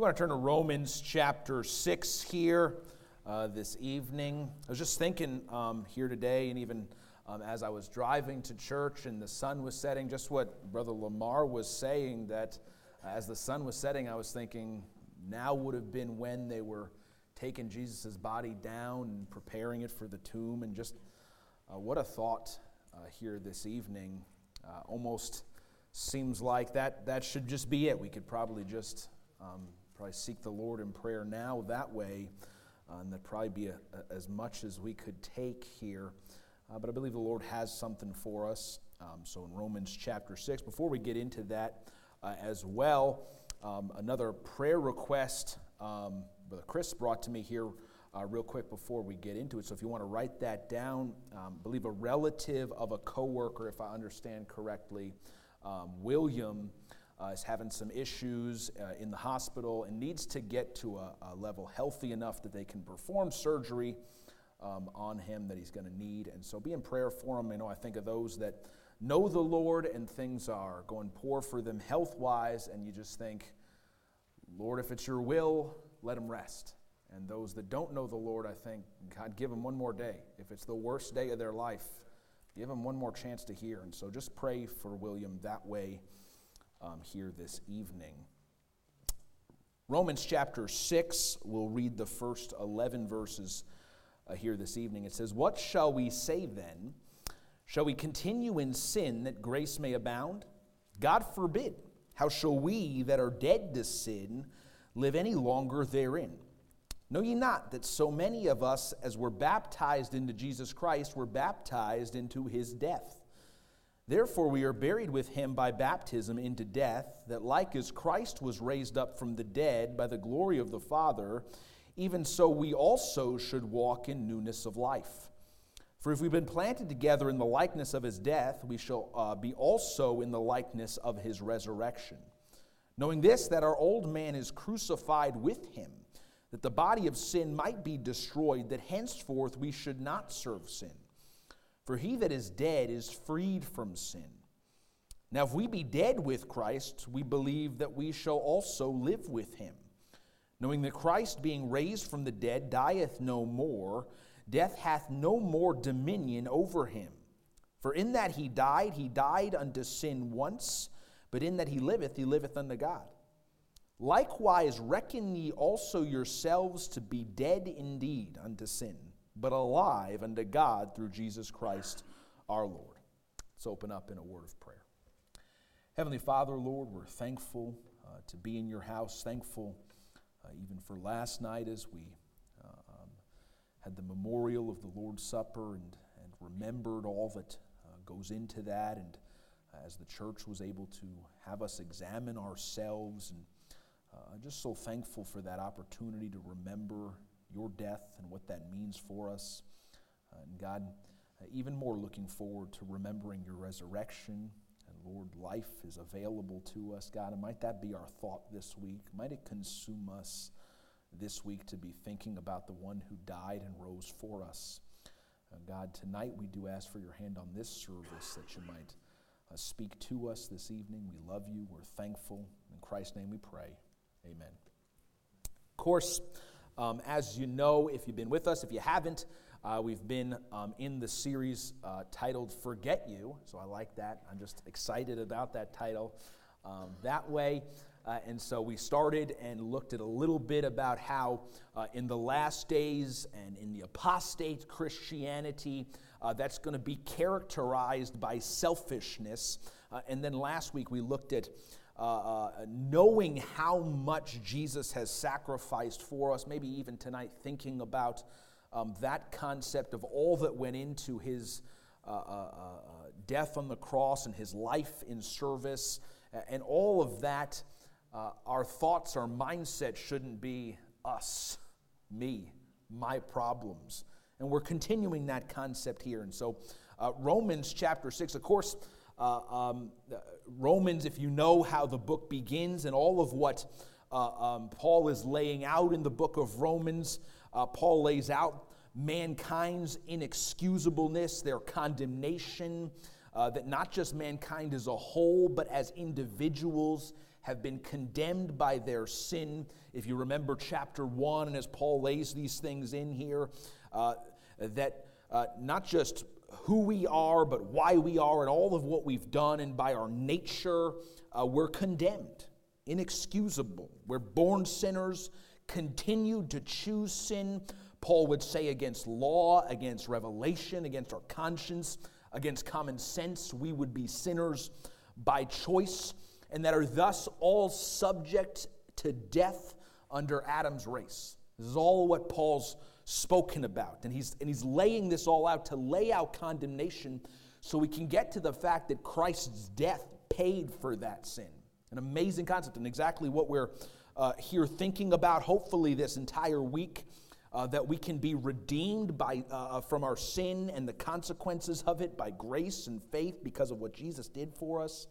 you want to turn to Romans chapter 6 here uh, this evening, I was just thinking um, here today, and even um, as I was driving to church and the sun was setting, just what Brother Lamar was saying, that uh, as the sun was setting, I was thinking now would have been when they were taking Jesus' body down and preparing it for the tomb, and just uh, what a thought uh, here this evening. Uh, almost seems like that, that should just be it. We could probably just um, probably seek the Lord in prayer now that way, uh, and that'd probably be a, a, as much as we could take here. Uh, but I believe the Lord has something for us. Um, so in Romans chapter 6, before we get into that uh, as well, um, another prayer request um, Brother Chris brought to me here uh, real quick before we get into it. So if you want to write that down, um, believe a relative of a coworker, if I understand correctly, um, William uh, is having some issues uh, in the hospital and needs to get to a, a level healthy enough that they can perform surgery um, on him that he's going to need. And so be in prayer for him. You know, I think of those that know the Lord and things are going poor for them health wise, and you just think, Lord, if it's your will, let him rest. And those that don't know the Lord, I think, God, give them one more day. If it's the worst day of their life, give them one more chance to hear. And so just pray for William that way um, here this evening. Romans chapter 6, we'll read the first 11 verses uh, here this evening. It says, What shall we say then? Shall we continue in sin that grace may abound? God forbid. How shall we that are dead to sin live any longer therein? Know ye not that so many of us as were baptized into Jesus Christ were baptized into his death? Therefore, we are buried with him by baptism into death, that like as Christ was raised up from the dead by the glory of the Father, even so we also should walk in newness of life. For if we've been planted together in the likeness of his death, we shall uh, be also in the likeness of his resurrection. Knowing this, that our old man is crucified with him, that the body of sin might be destroyed, that henceforth we should not serve sin. For he that is dead is freed from sin. Now, if we be dead with Christ, we believe that we shall also live with him. Knowing that Christ, being raised from the dead, dieth no more, death hath no more dominion over him. For in that he died, he died unto sin once, but in that he liveth, he liveth unto God. Likewise, reckon ye also yourselves to be dead indeed unto sin but alive unto God through Jesus Christ our Lord. Let's open up in a word of prayer. Heavenly Father, Lord, we're thankful uh, to be in your house, thankful uh, even for last night as we uh, um, had the memorial of the Lord's Supper and, and remembered all that uh, goes into that, and as the church was able to have us examine ourselves and uh, just so thankful for that opportunity to remember your death and what that means for us. Uh, and God, uh, even more looking forward to remembering your resurrection. And Lord, life is available to us, God. And might that be our thought this week? Might it consume us this week to be thinking about the one who died and rose for us? Uh, God, tonight we do ask for your hand on this service that you might uh, speak to us this evening. We love you. We're thankful. In Christ's name we pray. Amen. Of course, um, as you know, if you've been with us, if you haven't, uh, we've been um, in the series uh, titled Forget You. So I like that. I'm just excited about that title um, that way. Uh, and so we started and looked at a little bit about how uh, in the last days and in the apostate Christianity, uh, that's going to be characterized by selfishness. Uh, and then last week we looked at uh, uh, knowing how much Jesus has sacrificed for us, maybe even tonight thinking about um, that concept of all that went into his uh, uh, uh death on the cross and his life in service, and all of that, our thoughts, our mindset shouldn't be us, me, my problems. And we're continuing that concept here. And so, Romans chapter 6, of course, uh, um, Romans, if you know how the book begins and all of what uh, um, Paul is laying out in the book of Romans, uh, Paul lays out mankind's inexcusableness, their condemnation, uh, that not just mankind as a whole, but as individuals have been condemned by their sin. If you remember chapter 1, and as Paul lays these things in here, uh, that uh, not just who we are, but why we are, and all of what we've done, and by our nature, uh, we're condemned, inexcusable. We're born sinners, continued to choose sin. Paul would say against law, against revelation, against our conscience, against common sense, we would be sinners by choice, and that are thus all subject to death under Adam's race. This is all what Paul's spoken about. And he's, and he's laying this all out to lay out condemnation so we can get to the fact that Christ's death paid for that sin. An amazing concept, and exactly what we're uh, here thinking about, hopefully, this entire week. Uh, that we can be redeemed by, uh, uh from our sin and the consequences of it by grace and faith because of what Jesus did for us.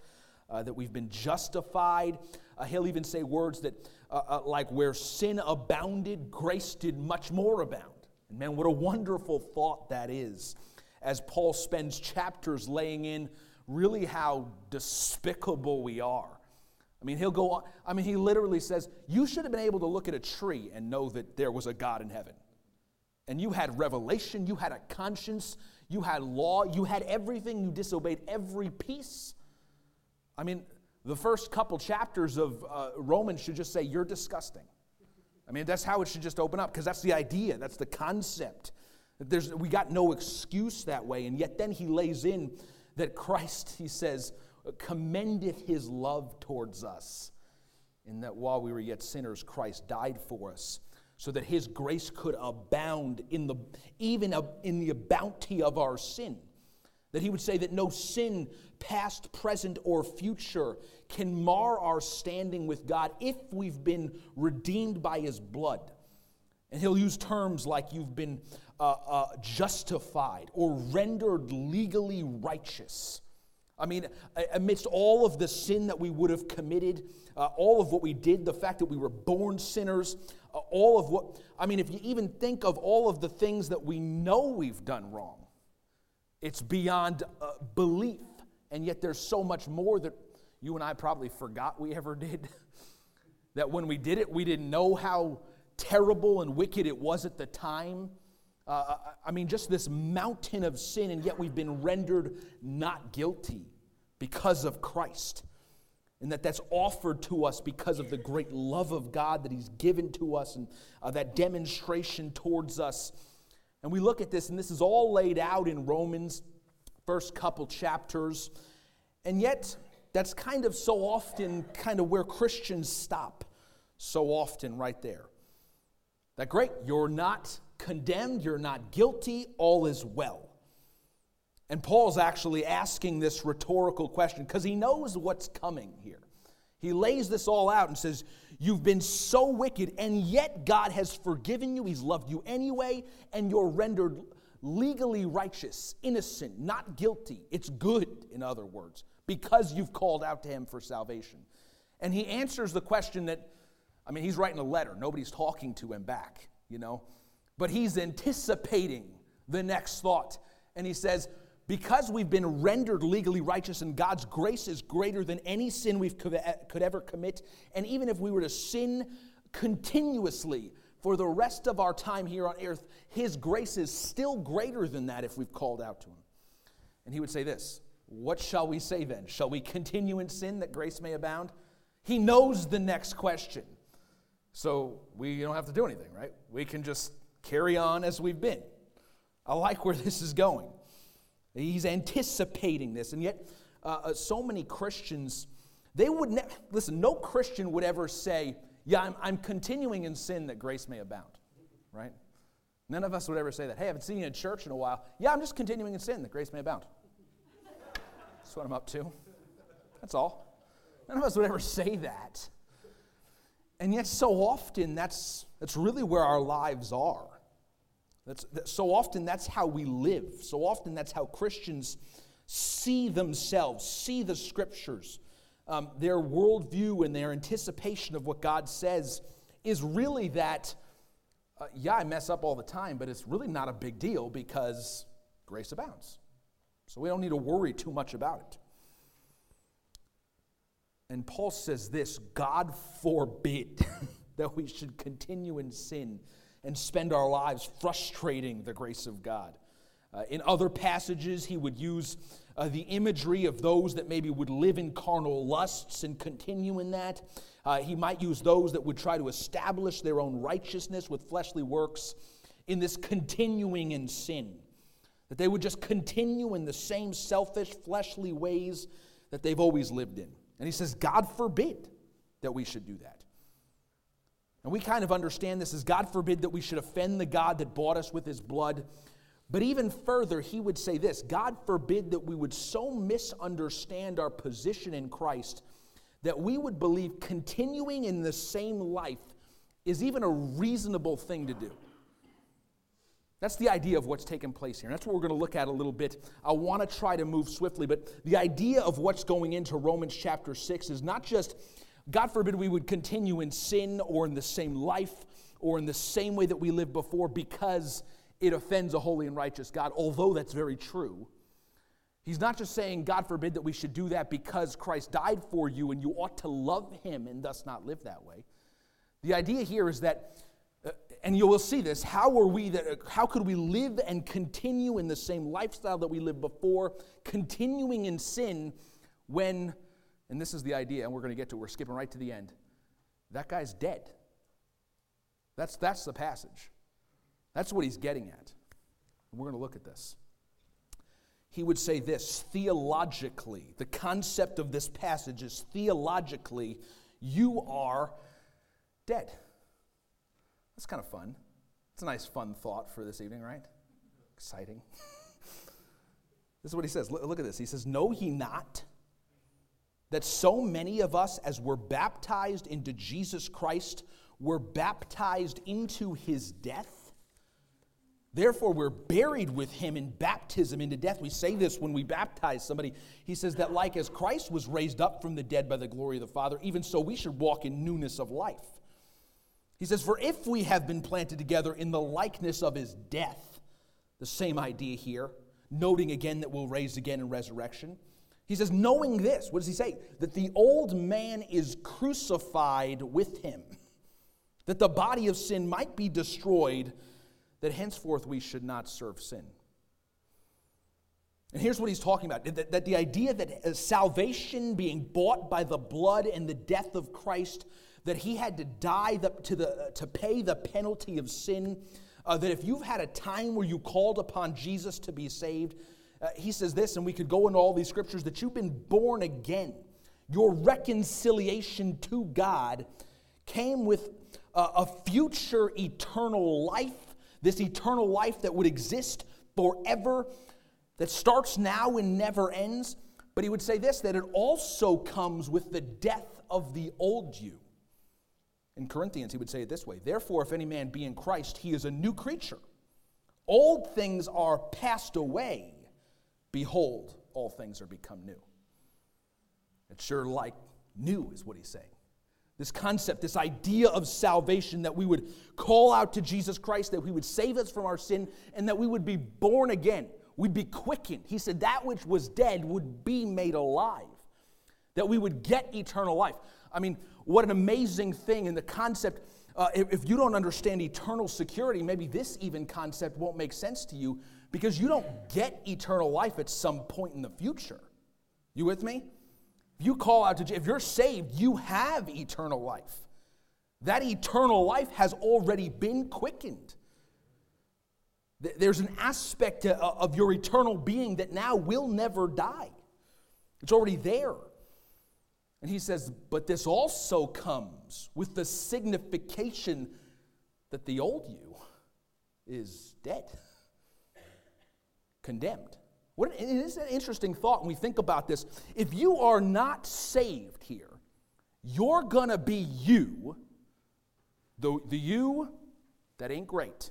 Uh, that we've been justified. Uh, he'll even say words that, uh, like, where sin abounded, grace did much more abound. And man, what a wonderful thought that is as Paul spends chapters laying in really how despicable we are. I mean, he'll go on, I mean, he literally says, You should have been able to look at a tree and know that there was a God in heaven. And you had revelation, you had a conscience, you had law, you had everything, you disobeyed every piece. I mean, the first couple chapters of uh, Romans should just say, You're disgusting. I mean, that's how it should just open up because that's the idea, that's the concept. There's, we got no excuse that way. And yet then he lays in that Christ, he says, commendeth his love towards us, in that while we were yet sinners, Christ died for us, so that his grace could abound in the, even in the bounty of our sin. That he would say that no sin, past, present, or future, can mar our standing with God if we've been redeemed by his blood. And he'll use terms like you've been uh, uh, justified or rendered legally righteous. I mean, amidst all of the sin that we would have committed, uh, all of what we did, the fact that we were born sinners, uh, all of what, I mean, if you even think of all of the things that we know we've done wrong, it's beyond uh, belief. And yet there's so much more that you and I probably forgot we ever did. that when we did it, we didn't know how terrible and wicked it was at the time. Uh, uh, I mean, just this mountain of sin, and yet we've been rendered not guilty because of Christ. And that that's offered to us because of the great love of God that He's given to us and uh, that demonstration towards us. And we look at this, and this is all laid out in Romans, first couple chapters. And yet, that's kind of so often kind of where Christians stop, so often right there. That great, you're not condemned, you're not guilty, all is well. And Paul's actually asking this rhetorical question because he knows what's coming here. He lays this all out and says, You've been so wicked, and yet God has forgiven you. He's loved you anyway, and you're rendered legally righteous, innocent, not guilty. It's good, in other words, because you've called out to Him for salvation. And he answers the question that, I mean, he's writing a letter. Nobody's talking to him back, you know but he's anticipating the next thought. And he says, because we've been rendered legally righteous and God's grace is greater than any sin we uh, could ever commit, and even if we were to sin continuously for the rest of our time here on earth, His grace is still greater than that if we've called out to Him. And He would say this What shall we say then? Shall we continue in sin that grace may abound? He knows the next question. So we don't have to do anything, right? We can just carry on as we've been. I like where this is going. He's anticipating this, and yet, uh, uh so many Christians, they would never, listen, no Christian would ever say, Yeah, I'm, I'm continuing in sin that grace may abound, right? None of us would ever say that. Hey, I haven't seen you in church in a while. Yeah, I'm just continuing in sin that grace may abound. That's what I'm up to. That's all. None of us would ever say that. And yet, so often, that's, that's really where our lives are. That's, that, so often, that's how we live. So often, that's how Christians see themselves, see the scriptures. Um, their worldview and their anticipation of what God says is really that, uh, yeah, I mess up all the time, but it's really not a big deal because grace abounds. So we don't need to worry too much about it. And Paul says this God forbid that we should continue in sin and spend our lives frustrating the grace of God. Uh, in other passages, he would use uh, the imagery of those that maybe would live in carnal lusts and continue in that. Uh, he might use those that would try to establish their own righteousness with fleshly works in this continuing in sin. That they would just continue in the same selfish, fleshly ways that they've always lived in. And he says, God forbid that we should do that. And we kind of understand this as God forbid that we should offend the God that bought us with his blood. But even further, he would say this God forbid that we would so misunderstand our position in Christ that we would believe continuing in the same life is even a reasonable thing to do. That's the idea of what's taking place here. And that's what we're going to look at a little bit. I want to try to move swiftly, but the idea of what's going into Romans chapter 6 is not just, God forbid, we would continue in sin or in the same life or in the same way that we lived before because it offends a holy and righteous God, although that's very true. He's not just saying, God forbid, that we should do that because Christ died for you and you ought to love him and thus not live that way. The idea here is that uh, and you will see this how are we that uh, how could we live and continue in the same lifestyle that we lived before continuing in sin when and this is the idea and we're going to get to it. we're skipping right to the end that guy's dead that's that's the passage that's what he's getting at we're going to look at this he would say this theologically the concept of this passage is theologically you are dead that's kind of fun. It's a nice, fun thought for this evening, right? Exciting. this is what he says. Look, at this. He says, Know ye not that so many of us, as were baptized into Jesus Christ, were baptized into his death? Therefore, we're buried with him in baptism into death. We say this when we baptize somebody. He says that, like as Christ was raised up from the dead by the glory of the Father, even so we should walk in newness of life. He says, For if we have been planted together in the likeness of his death, the same idea here, noting again that we'll raise again in resurrection. He says, knowing this, what does he say? That the old man is crucified with him, that the body of sin might be destroyed, that henceforth we should not serve sin. And here's what he's talking about that, that the idea that uh, salvation being bought by the blood and the death of Christ that he had to die the, to, the, to pay the penalty of sin. Uh, that if you've had a time where you called upon Jesus to be saved, uh, he says this, and we could go into all these scriptures that you've been born again. Your reconciliation to God came with a, a future eternal life, this eternal life that would exist forever, that starts now and never ends. But he would say this that it also comes with the death of the old you. In Corinthians, he would say it this way Therefore, if any man be in Christ, he is a new creature. Old things are passed away. Behold, all things are become new. It's sure like new, is what he's saying. This concept, this idea of salvation that we would call out to Jesus Christ, that he would save us from our sin, and that we would be born again. We'd be quickened. He said that which was dead would be made alive, that we would get eternal life. I mean, what an amazing thing. And the concept, uh, if, if you don't understand eternal security, maybe this even concept won't make sense to you because you don't get eternal life at some point in the future. You with me? If you call out to, if you're saved, you have eternal life. That eternal life has already been quickened. There's an aspect uh, of your eternal being that now will never die. It's already there. And he says, But this also comes with the signification that the old you is dead, condemned. What, it is an interesting thought when we think about this. If you are not saved here, you're going to be you, the, the you that ain't great.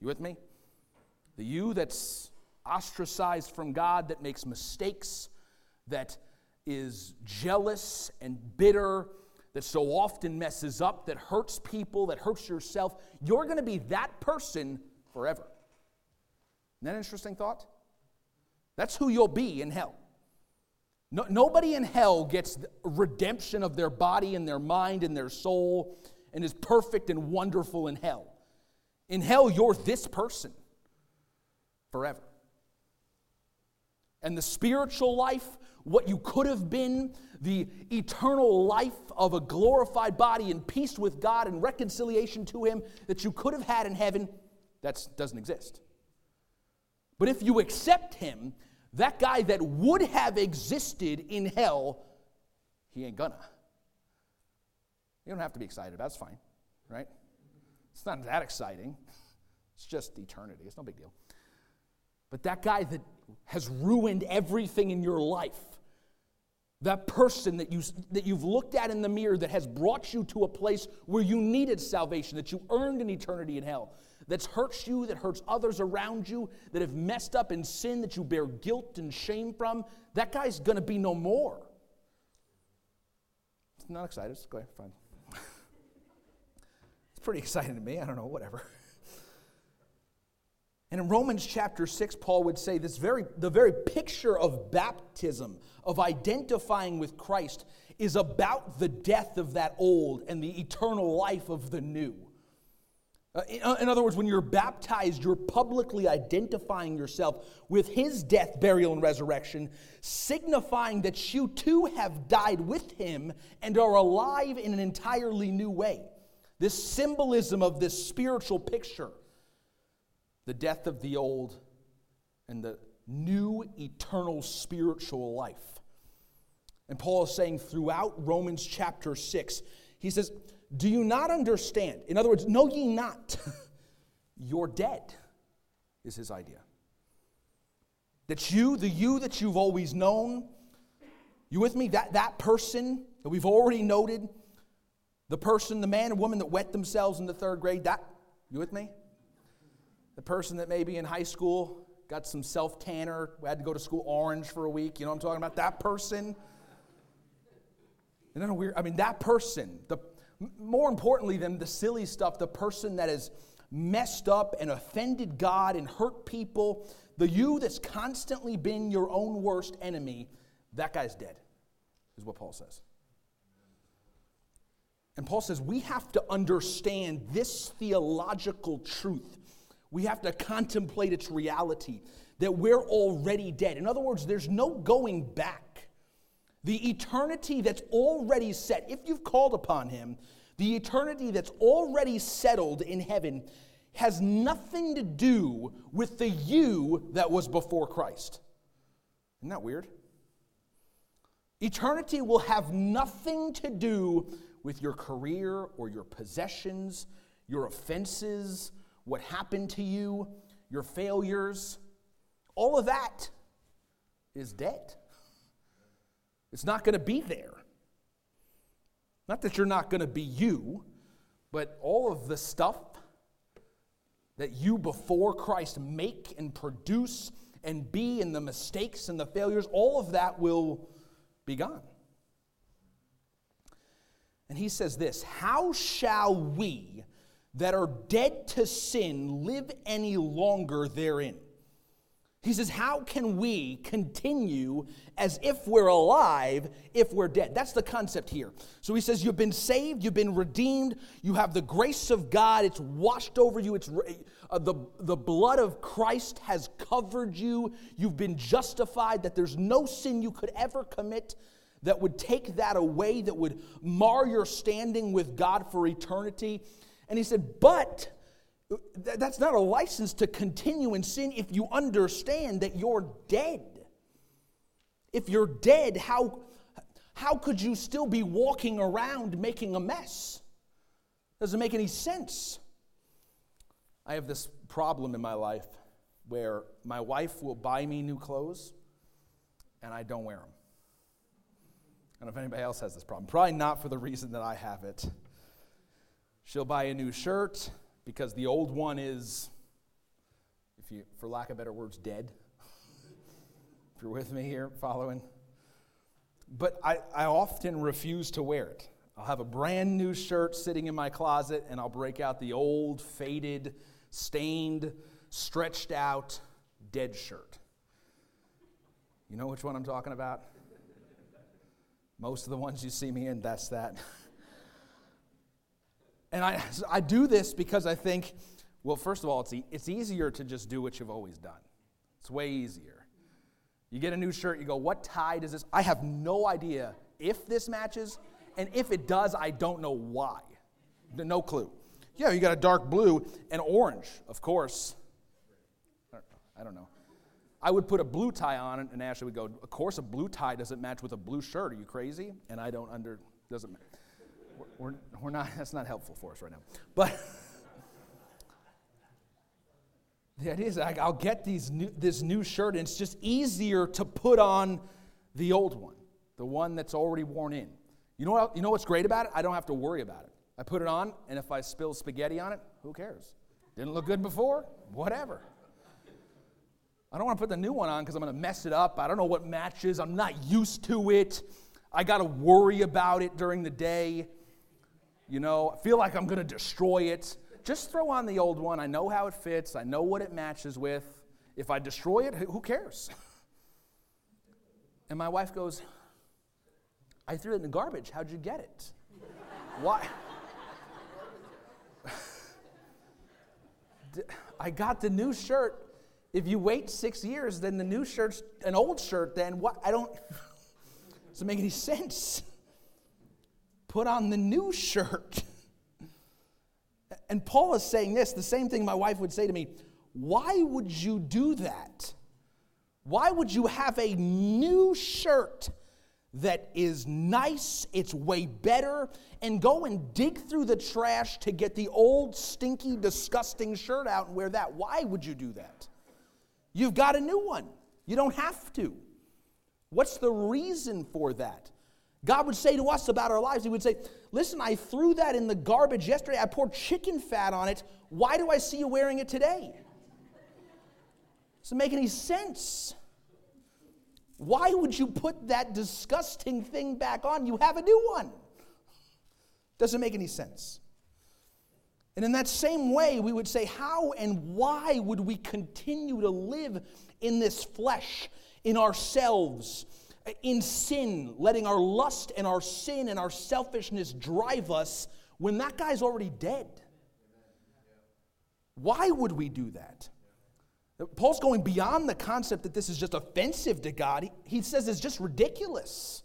You with me? The you that's ostracized from God, that makes mistakes, that is jealous and bitter, that so often messes up, that hurts people, that hurts yourself, you're going to be that person forever. Isn't that an interesting thought? That's who you'll be in hell. No, nobody in hell gets redemption of their body and their mind and their soul and is perfect and wonderful in hell. In hell, you're this person forever. And the spiritual life, what you could have been, the eternal life of a glorified body in peace with God and reconciliation to Him that you could have had in heaven, that doesn't exist. But if you accept Him, that guy that would have existed in hell, he ain't gonna. You don't have to be excited about fine, right? It's not that exciting. It's just eternity. It's no big deal. But that guy that has ruined everything in your life, that person that, you, that you've looked at in the mirror that has brought you to a place where you needed salvation, that you earned an eternity in hell, that's hurt you, that hurts others around you, that have messed up in sin, that you bear guilt and shame from, that guy's to be no more. It's not excited. Ahead, fine. it's pretty exciting to me. I don't know, whatever. And in Romans chapter 6, Paul would say this very, the very picture of baptism, of identifying with Christ, is about the death of that old and the eternal life of the new. Uh, uh, in other words, when you're baptized, you're publicly identifying yourself with his death, burial, and resurrection, signifying that you too have died with him and are alive in an entirely new way. This symbolism of this spiritual picture the death of the old and the new eternal spiritual life. And Paul is saying throughout Romans chapter 6, he says, Do you not understand? In other words, know ye not, you're dead, is his idea. That you, the you that you've always known, you with me? That, that person that we've already noted, the person, the man or woman that wet themselves in the third grade, that, you with me? The person that maybe in high school got some self tanner, had to go to school orange for a week. You know what I'm talking about? That person. Isn't that weird? I mean, that person, the, more importantly than the silly stuff, the person that has messed up and offended God and hurt people, the you that's constantly been your own worst enemy, that guy's dead, is what Paul says. And Paul says we have to understand this theological truth we have to contemplate its reality that we're already dead. In other words, there's no going back. The eternity that's already set, if you've called upon Him, the eternity that's already settled in heaven has nothing to do with the you that was before Christ. Isn't that weird? Eternity will have nothing to do with your career or your possessions, your offenses, what happened to you, your failures, all of that is dead. It's not going to be there. Not that you're not going to be you, but all of the stuff that you before Christ make and produce and be, and the mistakes and the failures, all of that will be gone. And he says this How shall we that are dead to sin live any longer therein. He says, How can we continue as if we're alive if we're dead? That's the concept here. So he says, You've been saved, you've been redeemed, you have the grace of God, it's washed over you, it's uh, the, the blood of Christ has covered you, you've been justified, that there's no sin you could ever commit that would take that away, that would mar your standing with God for eternity. And he said, But that's not a license to continue in sin if you understand that you're dead. If you're dead, how, how could you still be walking around making a mess? Doesn't make any sense. I have this problem in my life where my wife will buy me new clothes and I don't wear them. I don't know if anybody else has this problem. Probably not for the reason that I have it. She'll buy a new shirt because the old one is, if you, for lack of better words, dead. if you're with me here, following. But I, I often refuse to wear it. I'll have a brand new shirt sitting in my closet, and I'll break out the old, faded, stained, stretched out, dead shirt. You know which one I'm talking about? Most of the ones you see me in, that's that. and I, I do this because I think, well, first of all, it's, e- it's easier to just do what you've always done. It's way easier. You get a new shirt, you go, what tie does this? I have no idea if this matches, and if it does, I don't know why. No clue. Yeah, you got a dark blue and orange, of course. I don't know. I would put a blue tie on it, and Ashley would go, Of course, a blue tie doesn't match with a blue shirt. Are you crazy? And I don't under, doesn't, we're, we're not, that's not helpful for us right now. But the idea is I'll get these new, this new shirt, and it's just easier to put on the old one, the one that's already worn in. You know, what, you know what's great about it? I don't have to worry about it. I put it on, and if I spill spaghetti on it, who cares? Didn't look good before? Whatever. I don't want to put the new one on because I'm going to mess it up. I don't know what matches. I'm not used to it. I got to worry about it during the day. You know, I feel like I'm going to destroy it. Just throw on the old one. I know how it fits, I know what it matches with. If I destroy it, who cares? And my wife goes, I threw it in the garbage. How'd you get it? Why? I got the new shirt if you wait six years, then the new shirt's an old shirt, then what? I don't, doesn't make any sense. Put on the new shirt. And Paul is saying this, the same thing my wife would say to me why would you do that? Why would you have a new shirt that is nice, it's way better, and go and dig through the trash to get the old, stinky, disgusting shirt out and wear that? Why would you do that? You've got a new one. You don't have to. What's the reason for that? God would say to us about our lives, He would say, Listen, I threw that in the garbage yesterday. I poured chicken fat on it. Why do I see you wearing it today? Doesn't make any sense. Why would you put that disgusting thing back on? You have a new one. Doesn't make any sense. And in that same way, we would say, how and why would we continue to live in this flesh, in ourselves, in sin, letting our lust and our sin and our selfishness drive us when that guy's already dead? Why would we do that? Paul's going beyond the concept that this is just offensive to God. He, says it's just ridiculous.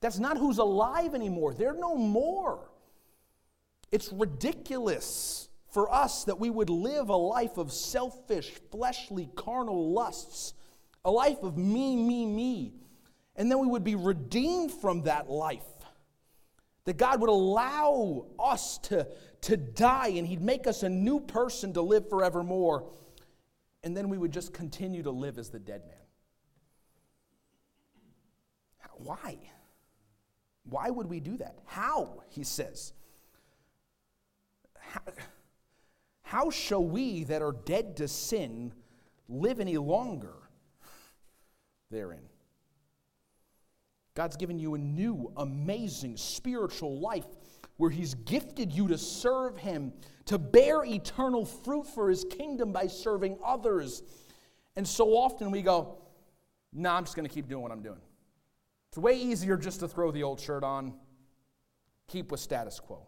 That's not who's alive anymore. They're no more. It's ridiculous for us that we would live a life of selfish, fleshly, carnal lusts, a life of me, me, me. And then we would be redeemed from that life. That God would allow us to, to die and He'd make us a new person to live forevermore. And then we would just continue to live as the dead man. Why? Why would we do that? How, he says how, how shall we that are dead to sin live any longer therein? God's given you a new, amazing spiritual life where He's gifted you to serve Him, to bear eternal fruit for His kingdom by serving others. And so often we go, nah, I'm just going to keep doing what I'm doing. It's way easier just to throw the old shirt on, keep with status quo.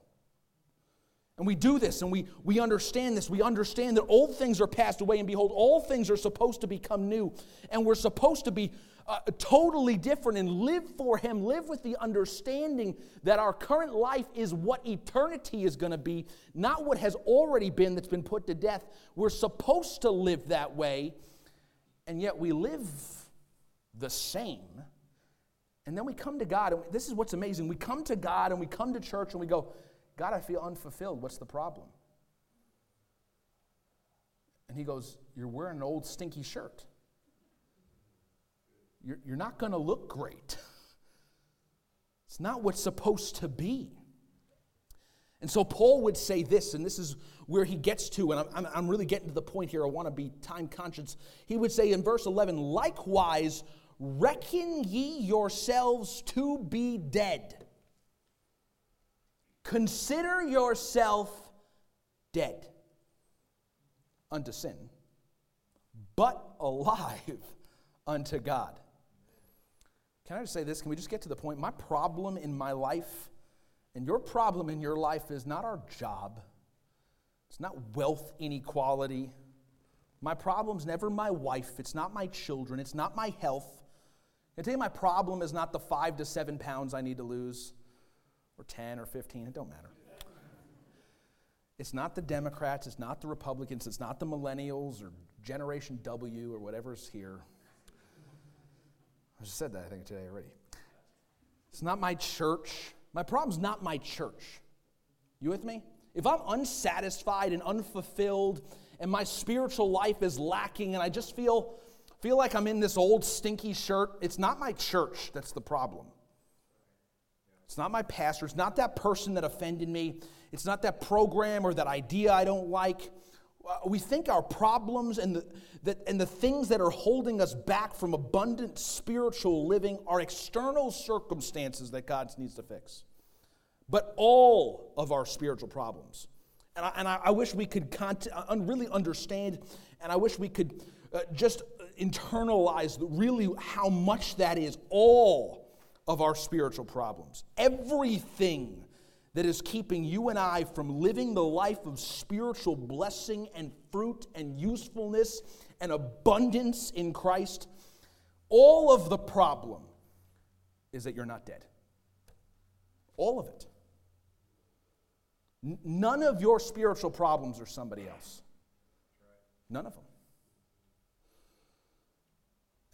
And we do this and we, we understand this. We understand that old things are passed away, and behold, all things are supposed to become new. And we're supposed to be uh, totally different and live for Him, live with the understanding that our current life is what eternity is going to be, not what has already been that's been put to death. We're supposed to live that way, and yet we live the same. And then we come to God, and this is what's amazing. We come to God and we come to church and we go, God, I feel unfulfilled. What's the problem? And he goes, You're wearing an old stinky shirt. You're, you're not going to look great. It's not what's supposed to be. And so Paul would say this, and this is where he gets to, and I'm, I'm really getting to the point here. I want to be time conscious. He would say in verse 11, likewise, reckon ye yourselves to be dead Consider yourself dead unto sin, but alive unto God. Can I just say this? Can we just get to the point? My problem in my life and your problem in your life is not our job, it's not wealth inequality. My problem's never my wife, it's not my children, it's not my health. I tell you, my problem is not the five to seven pounds I need to lose, or 10 or 15, it don't matter. It's not the Democrats, it's not the Republicans, it's not the millennials or Generation W or whatever's here. I just said that, I think, today already. It's not my church. My problem's not my church. You with me? If I'm unsatisfied and unfulfilled and my spiritual life is lacking and I just feel feel like I'm in this old stinky shirt, it's not my church that's the problem. It's not my pastor, it's not that person that offended me, it's not that program or that idea I don't like. Uh, we think our problems and the, that, and the things that are holding us back from abundant spiritual living are external circumstances that God needs to fix. But all of our spiritual problems, and I, and I, wish we could uh, really understand, and I wish we could uh, just internalize really how much that is all of our spiritual problems. Everything that is keeping you and I from living the life of spiritual blessing and fruit and usefulness and abundance in Christ, all of the problem is that you're not dead. All of it. none of your spiritual problems are somebody else. None of them.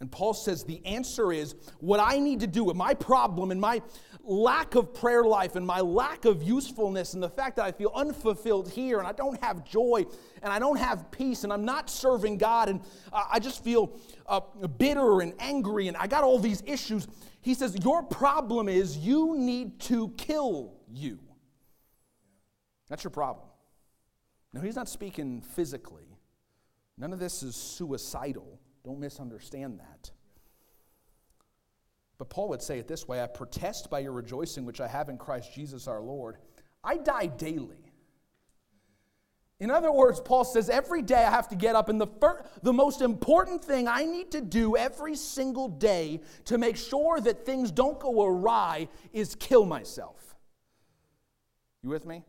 And Paul says the answer is what I need to do with my problem and my lack of prayer life and my lack of usefulness and the fact that I feel unfulfilled here and I don't have joy and I don't have peace and I'm not serving God and I just feel uh, bitter and angry and I got all these issues. He says, Your problem is you need to kill you. That's your problem. No, he's not speaking physically, none of this is suicidal. Don't misunderstand that. But Paul would say it this way I protest by your rejoicing, which I have in Christ Jesus our Lord. I die daily. In other words, Paul says every day I have to get up, and the, fir- the most important thing I need to do every single day to make sure that things don't go awry is kill myself. You with me?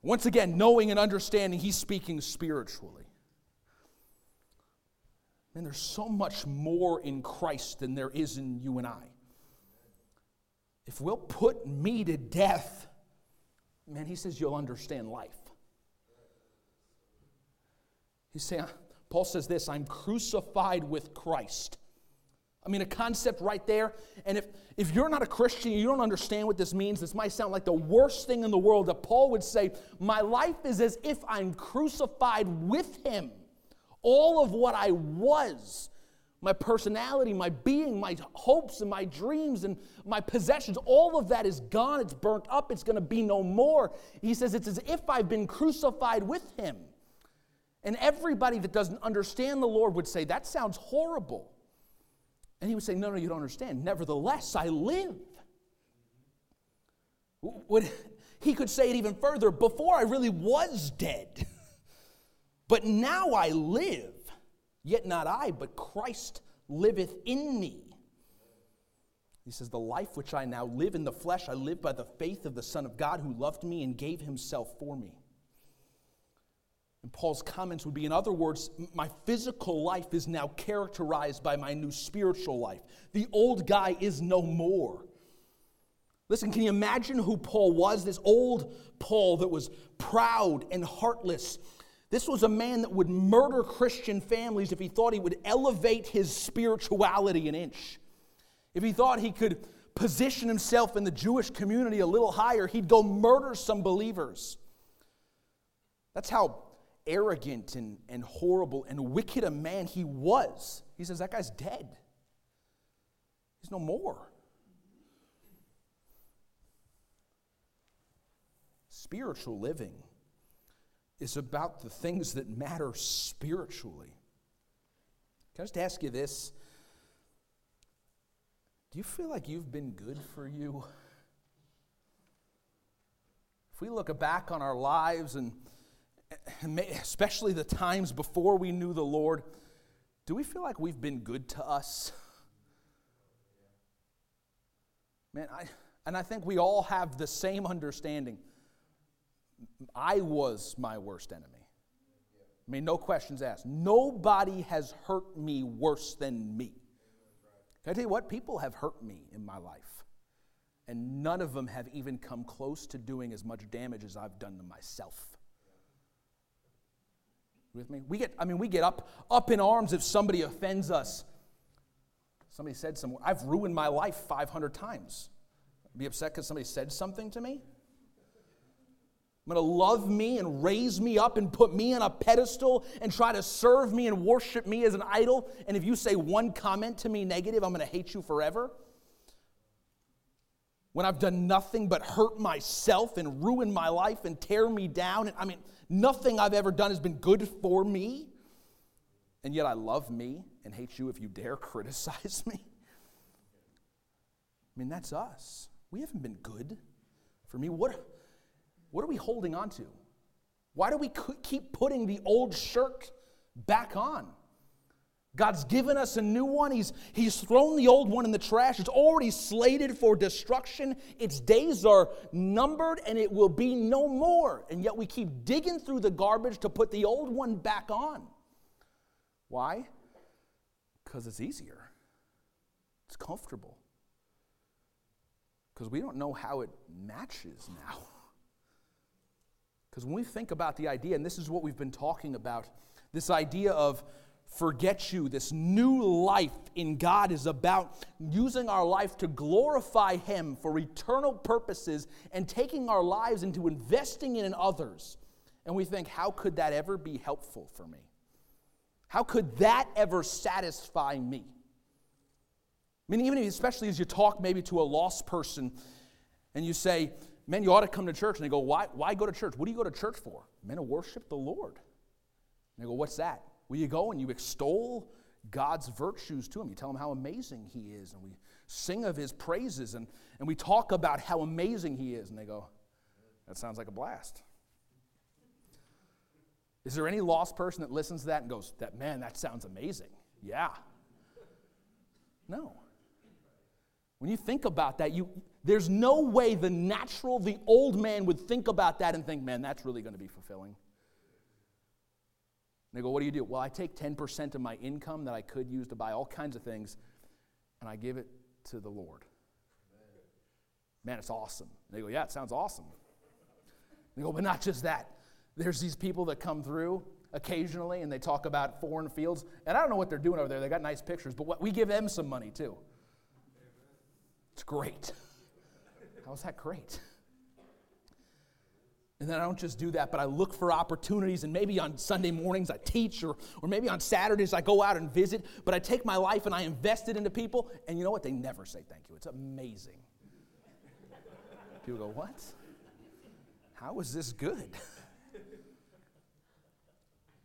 Once again, knowing and understanding, he's speaking spiritually. Man, there's so much more in Christ than there is in you and I. If we'll put me to death, man, he says you'll understand life. He's saying, uh, Paul says this I'm crucified with Christ. I mean, a concept right there. And if, if you're not a Christian, you don't understand what this means, this might sound like the worst thing in the world that Paul would say, My life is as if I'm crucified with him all of what I was my personality, my being, my hopes and my dreams and my possessions, all of that is gone. It's burnt up. It's going to be no more. He says it's as if I've been crucified with him. And everybody that doesn't understand the Lord would say, That sounds horrible. And he would say, No, no, you don't understand. Nevertheless, I live. Would, he could say it even further before I really was dead. But now I live, yet not I, but Christ liveth in me. He says, The life which I now live in the flesh, I live by the faith of the Son of God who loved me and gave himself for me. And Paul's comments would be, in other words, my physical life is now characterized by my new spiritual life. The old guy is no more. Listen, can you imagine who Paul was? This old Paul that was proud and heartless this was a man that would murder Christian families if he thought he would elevate his spirituality an inch. If he thought he could position himself in the Jewish community a little higher, he'd go murder some believers. That's how arrogant and, and horrible and wicked a man he was. He says, That guy's dead. He's no more. Spiritual living is about the things that matter spiritually. Can I just ask you this? Do you feel like you've been good for you? If we look back on our lives and especially the times before we knew the Lord, do we feel like we've been good to us? Man, I, and I think we all have the same understanding. I was my worst enemy. I mean, no questions asked. Nobody has hurt me worse than me. Can I tell you what? People have hurt me in my life, and none of them have even come close to doing as much damage as I've done to myself. with me? We get, I mean, we get up, up in arms if somebody offends us. Somebody said something. I've ruined my life 500 times. Be upset because somebody said something to me? I'm going to love me and raise me up and put me on a pedestal and try to serve me and worship me as an idol. And if you say one comment to me negative, I'm going to hate you forever. When I've done nothing but hurt myself and ruin my life and tear me down. And I mean, nothing I've ever done has been good for me. And yet I love me and hate you if you dare criticize me. I mean, that's us. We haven't been good for me. What? What are we holding on to? Why do we keep putting the old shirt back on? God's given us a new one. He's, he's thrown the old one in the trash. It's already slated for destruction. Its days are numbered and it will be no more. And yet we keep digging through the garbage to put the old one back on. Why? Because it's easier, it's comfortable. Because we don't know how it matches now. Because when we think about the idea, and this is what we've been talking about, this idea of forget you, this new life in God is about using our life to glorify Him for eternal purposes and taking our lives into investing in others. And we think, how could that ever be helpful for me? How could that ever satisfy me? I mean, even especially as you talk maybe to a lost person and you say, man, you ought to come to church. And they go, why, why go to church? What do you go to church for? Men to worship the Lord. And they go, what's that? Well, you go and you extol God's virtues to him. You tell him how amazing he is. And we sing of his praises and, and we talk about how amazing he is. And they go, that sounds like a blast. Is there any lost person that listens to that and goes, that man, that sounds amazing? Yeah. No. When you think about that, you, there's no way the natural, the old man would think about that and think, man, that's really going to be fulfilling. And they go, what do you do? Well, I take 10% of my income that I could use to buy all kinds of things, and I give it to the Lord. Man, it's awesome. And they go, yeah, it sounds awesome. And they go, but not just that. There's these people that come through occasionally and they talk about foreign fields. And I don't know what they're doing over there. They got nice pictures, but what, we give them some money too. It's great. How's that great? And then I don't just do that, but I look for opportunities. And maybe on Sunday mornings I teach, or, or maybe on Saturdays I go out and visit. But I take my life and I invest it into people. And you know what? They never say thank you. It's amazing. People go, What? How is this good?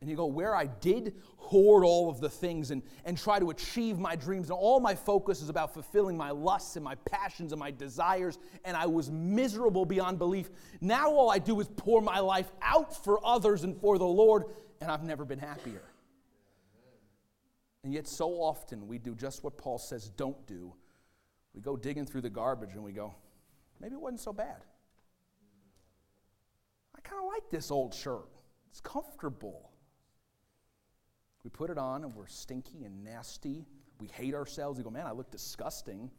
And you go, where I did hoard all of the things and, and try to achieve my dreams, and all my focus is about fulfilling my lusts and my passions and my desires, and I was miserable beyond belief. Now all I do is pour my life out for others and for the Lord, and I've never been happier. And yet, so often we do just what Paul says don't do. We go digging through the garbage and we go, maybe it wasn't so bad. I kind of like this old shirt, it's comfortable. We put it on and we're stinky and nasty. We hate ourselves. We go, man, I look disgusting.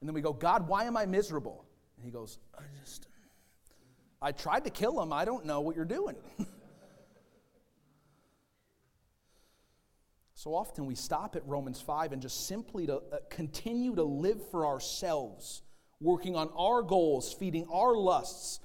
And then we go, God, why am I miserable? And he goes, I just, I tried to kill him. I don't know what you're doing. so often we stop at Romans 5 and just simply to uh, continue to live for ourselves, working on our goals, feeding our lusts,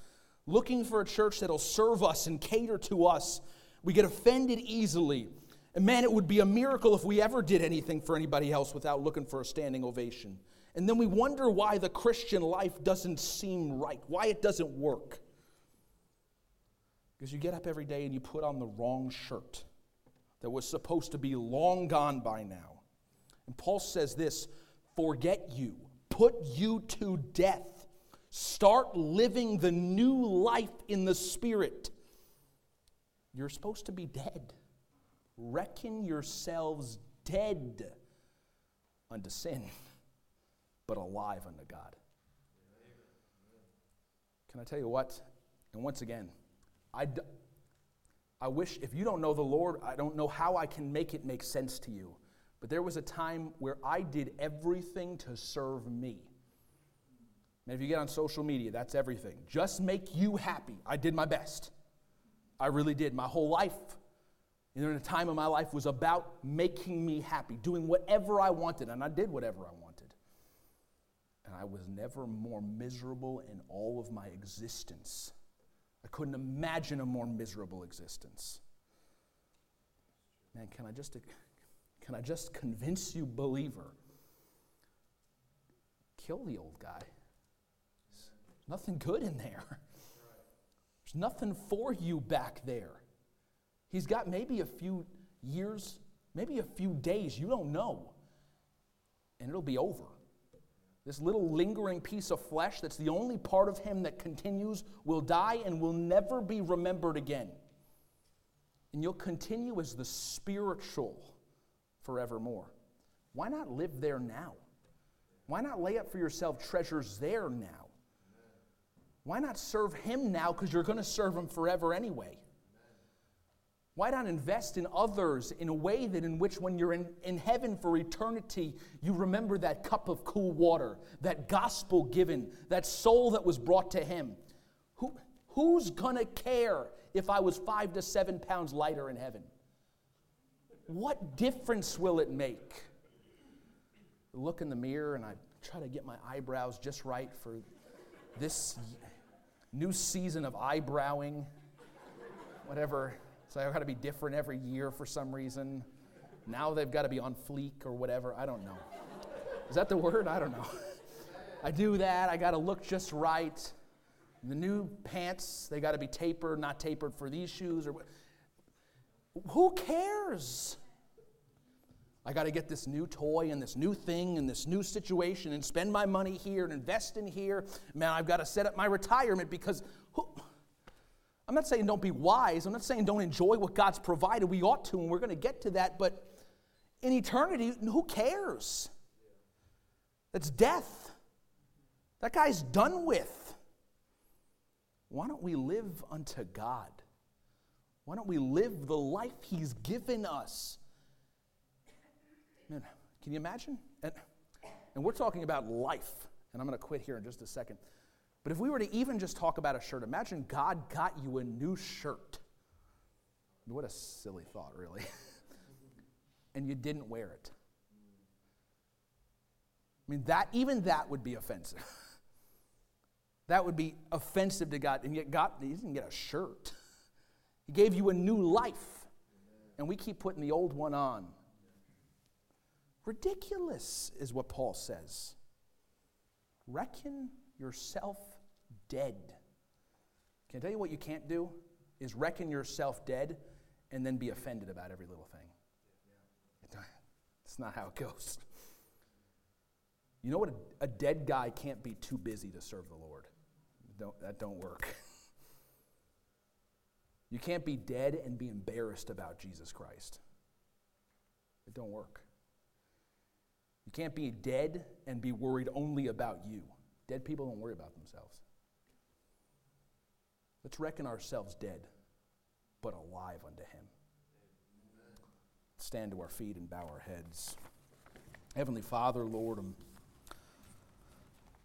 looking for a church that'll serve us and cater to us. We get offended easily. And man, it would be a miracle if we ever did anything for anybody else without looking for a standing ovation. And then we wonder why the Christian life doesn't seem right, why it doesn't work. Because you get up every day and you put on the wrong shirt that was supposed to be long gone by now. And Paul says this forget you, put you to death, start living the new life in the Spirit. You're supposed to be dead. Reckon yourselves dead unto sin, but alive unto God. Can I tell you what? And once again, I, d- I wish, if you don't know the Lord, I don't know how I can make it make sense to you. But there was a time where I did everything to serve me. And if you get on social media, that's everything. Just make you happy. I did my best. I really did. My whole life, in a time of my life, was about making me happy, doing whatever I wanted, and I did whatever I wanted. And I was never more miserable in all of my existence. I couldn't imagine a more miserable existence. Man, can I just can I just convince you, believer? Kill the old guy. There's nothing good in there. There's nothing for you back there. He's got maybe a few years, maybe a few days, you don't know, and it'll be over. This little lingering piece of flesh that's the only part of him that continues will die and will never be remembered again. And you'll continue as the spiritual forevermore. Why not live there now? Why not lay up for yourself treasures there now? Why not serve him now because you're going to serve him forever anyway? Why not invest in others in a way that in which when you're in, in heaven for eternity, you remember that cup of cool water, that gospel given, that soul that was brought to him? Who, who's gonna care if I was five to seven pounds lighter in heaven? What difference will it make? look in the mirror and I try to get my eyebrows just right for this new season of eyebrowing, whatever so I've got to be different every year for some reason. Now they've got to be on fleek or whatever. I don't know. Is that the word? I don't know. I do that. I got to look just right. The new pants, they got to be tapered, not tapered for these shoes or who cares? I got to get this new toy and this new thing and this new situation and spend my money here and invest in here. Man, I've got to set up my retirement because who, I'm not saying don't be wise. I'm not saying don't enjoy what God's provided. We ought to, and we're going to get to that. But in eternity, who cares? That's death. That guy's done with. Why don't we live unto God? Why don't we live the life He's given us? Man, can you imagine? And, and we're talking about life. And I'm going to quit here in just a second. But if we were to even just talk about a shirt, imagine God got you a new shirt. What a silly thought, really. and you didn't wear it. I mean, that even that would be offensive. that would be offensive to God. And yet, God, He didn't get a shirt. He gave you a new life. And we keep putting the old one on. Ridiculous is what Paul says. Reckon yourself dead. Can I tell you what you can't do? Is reckon yourself dead and then be offended about every little thing. It's not how it goes. You know what? A, a dead guy can't be too busy to serve the Lord. Don't, that don't work. You can't be dead and be embarrassed about Jesus Christ. It don't work. You can't be dead and be worried only about you. Dead people don't worry about themselves. Let's reckon ourselves dead, but alive unto Him. Stand to our feet and bow our heads. Heavenly Father, Lord, I'm,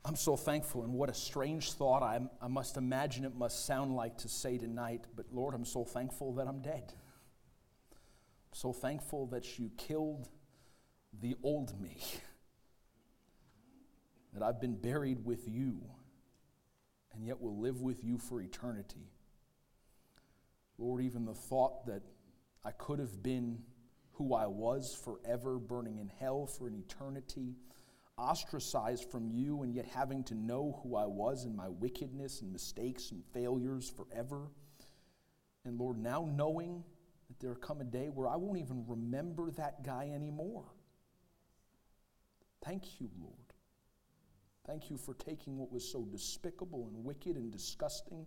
I'm so thankful, and what a strange thought I, I must imagine it must sound like to say tonight, but Lord, I'm so thankful that I'm dead. I'm so thankful that you killed the old me that I've been buried with you and yet will live with you for eternity. Lord, even the thought that I could have been who I was forever, burning in hell for an eternity, ostracized from you, and yet having to know who I was in my wickedness and mistakes and failures forever. And Lord, now knowing that there come a day where I won't even remember that guy anymore. Thank you, Lord. Thank you for taking what was so despicable and wicked and disgusting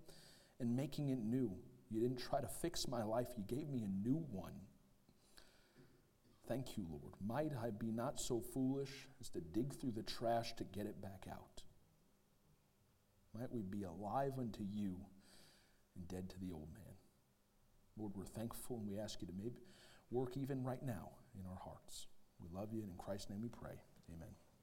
and making it new. You didn't try to fix my life, you gave me a new one. Thank you, Lord. Might I be not so foolish as to dig through the trash to get it back out. Might we be alive unto you and dead to the old man. Lord, we're thankful and we ask you to maybe work even right now in our hearts. We love you, and in Christ's name we pray. Amen.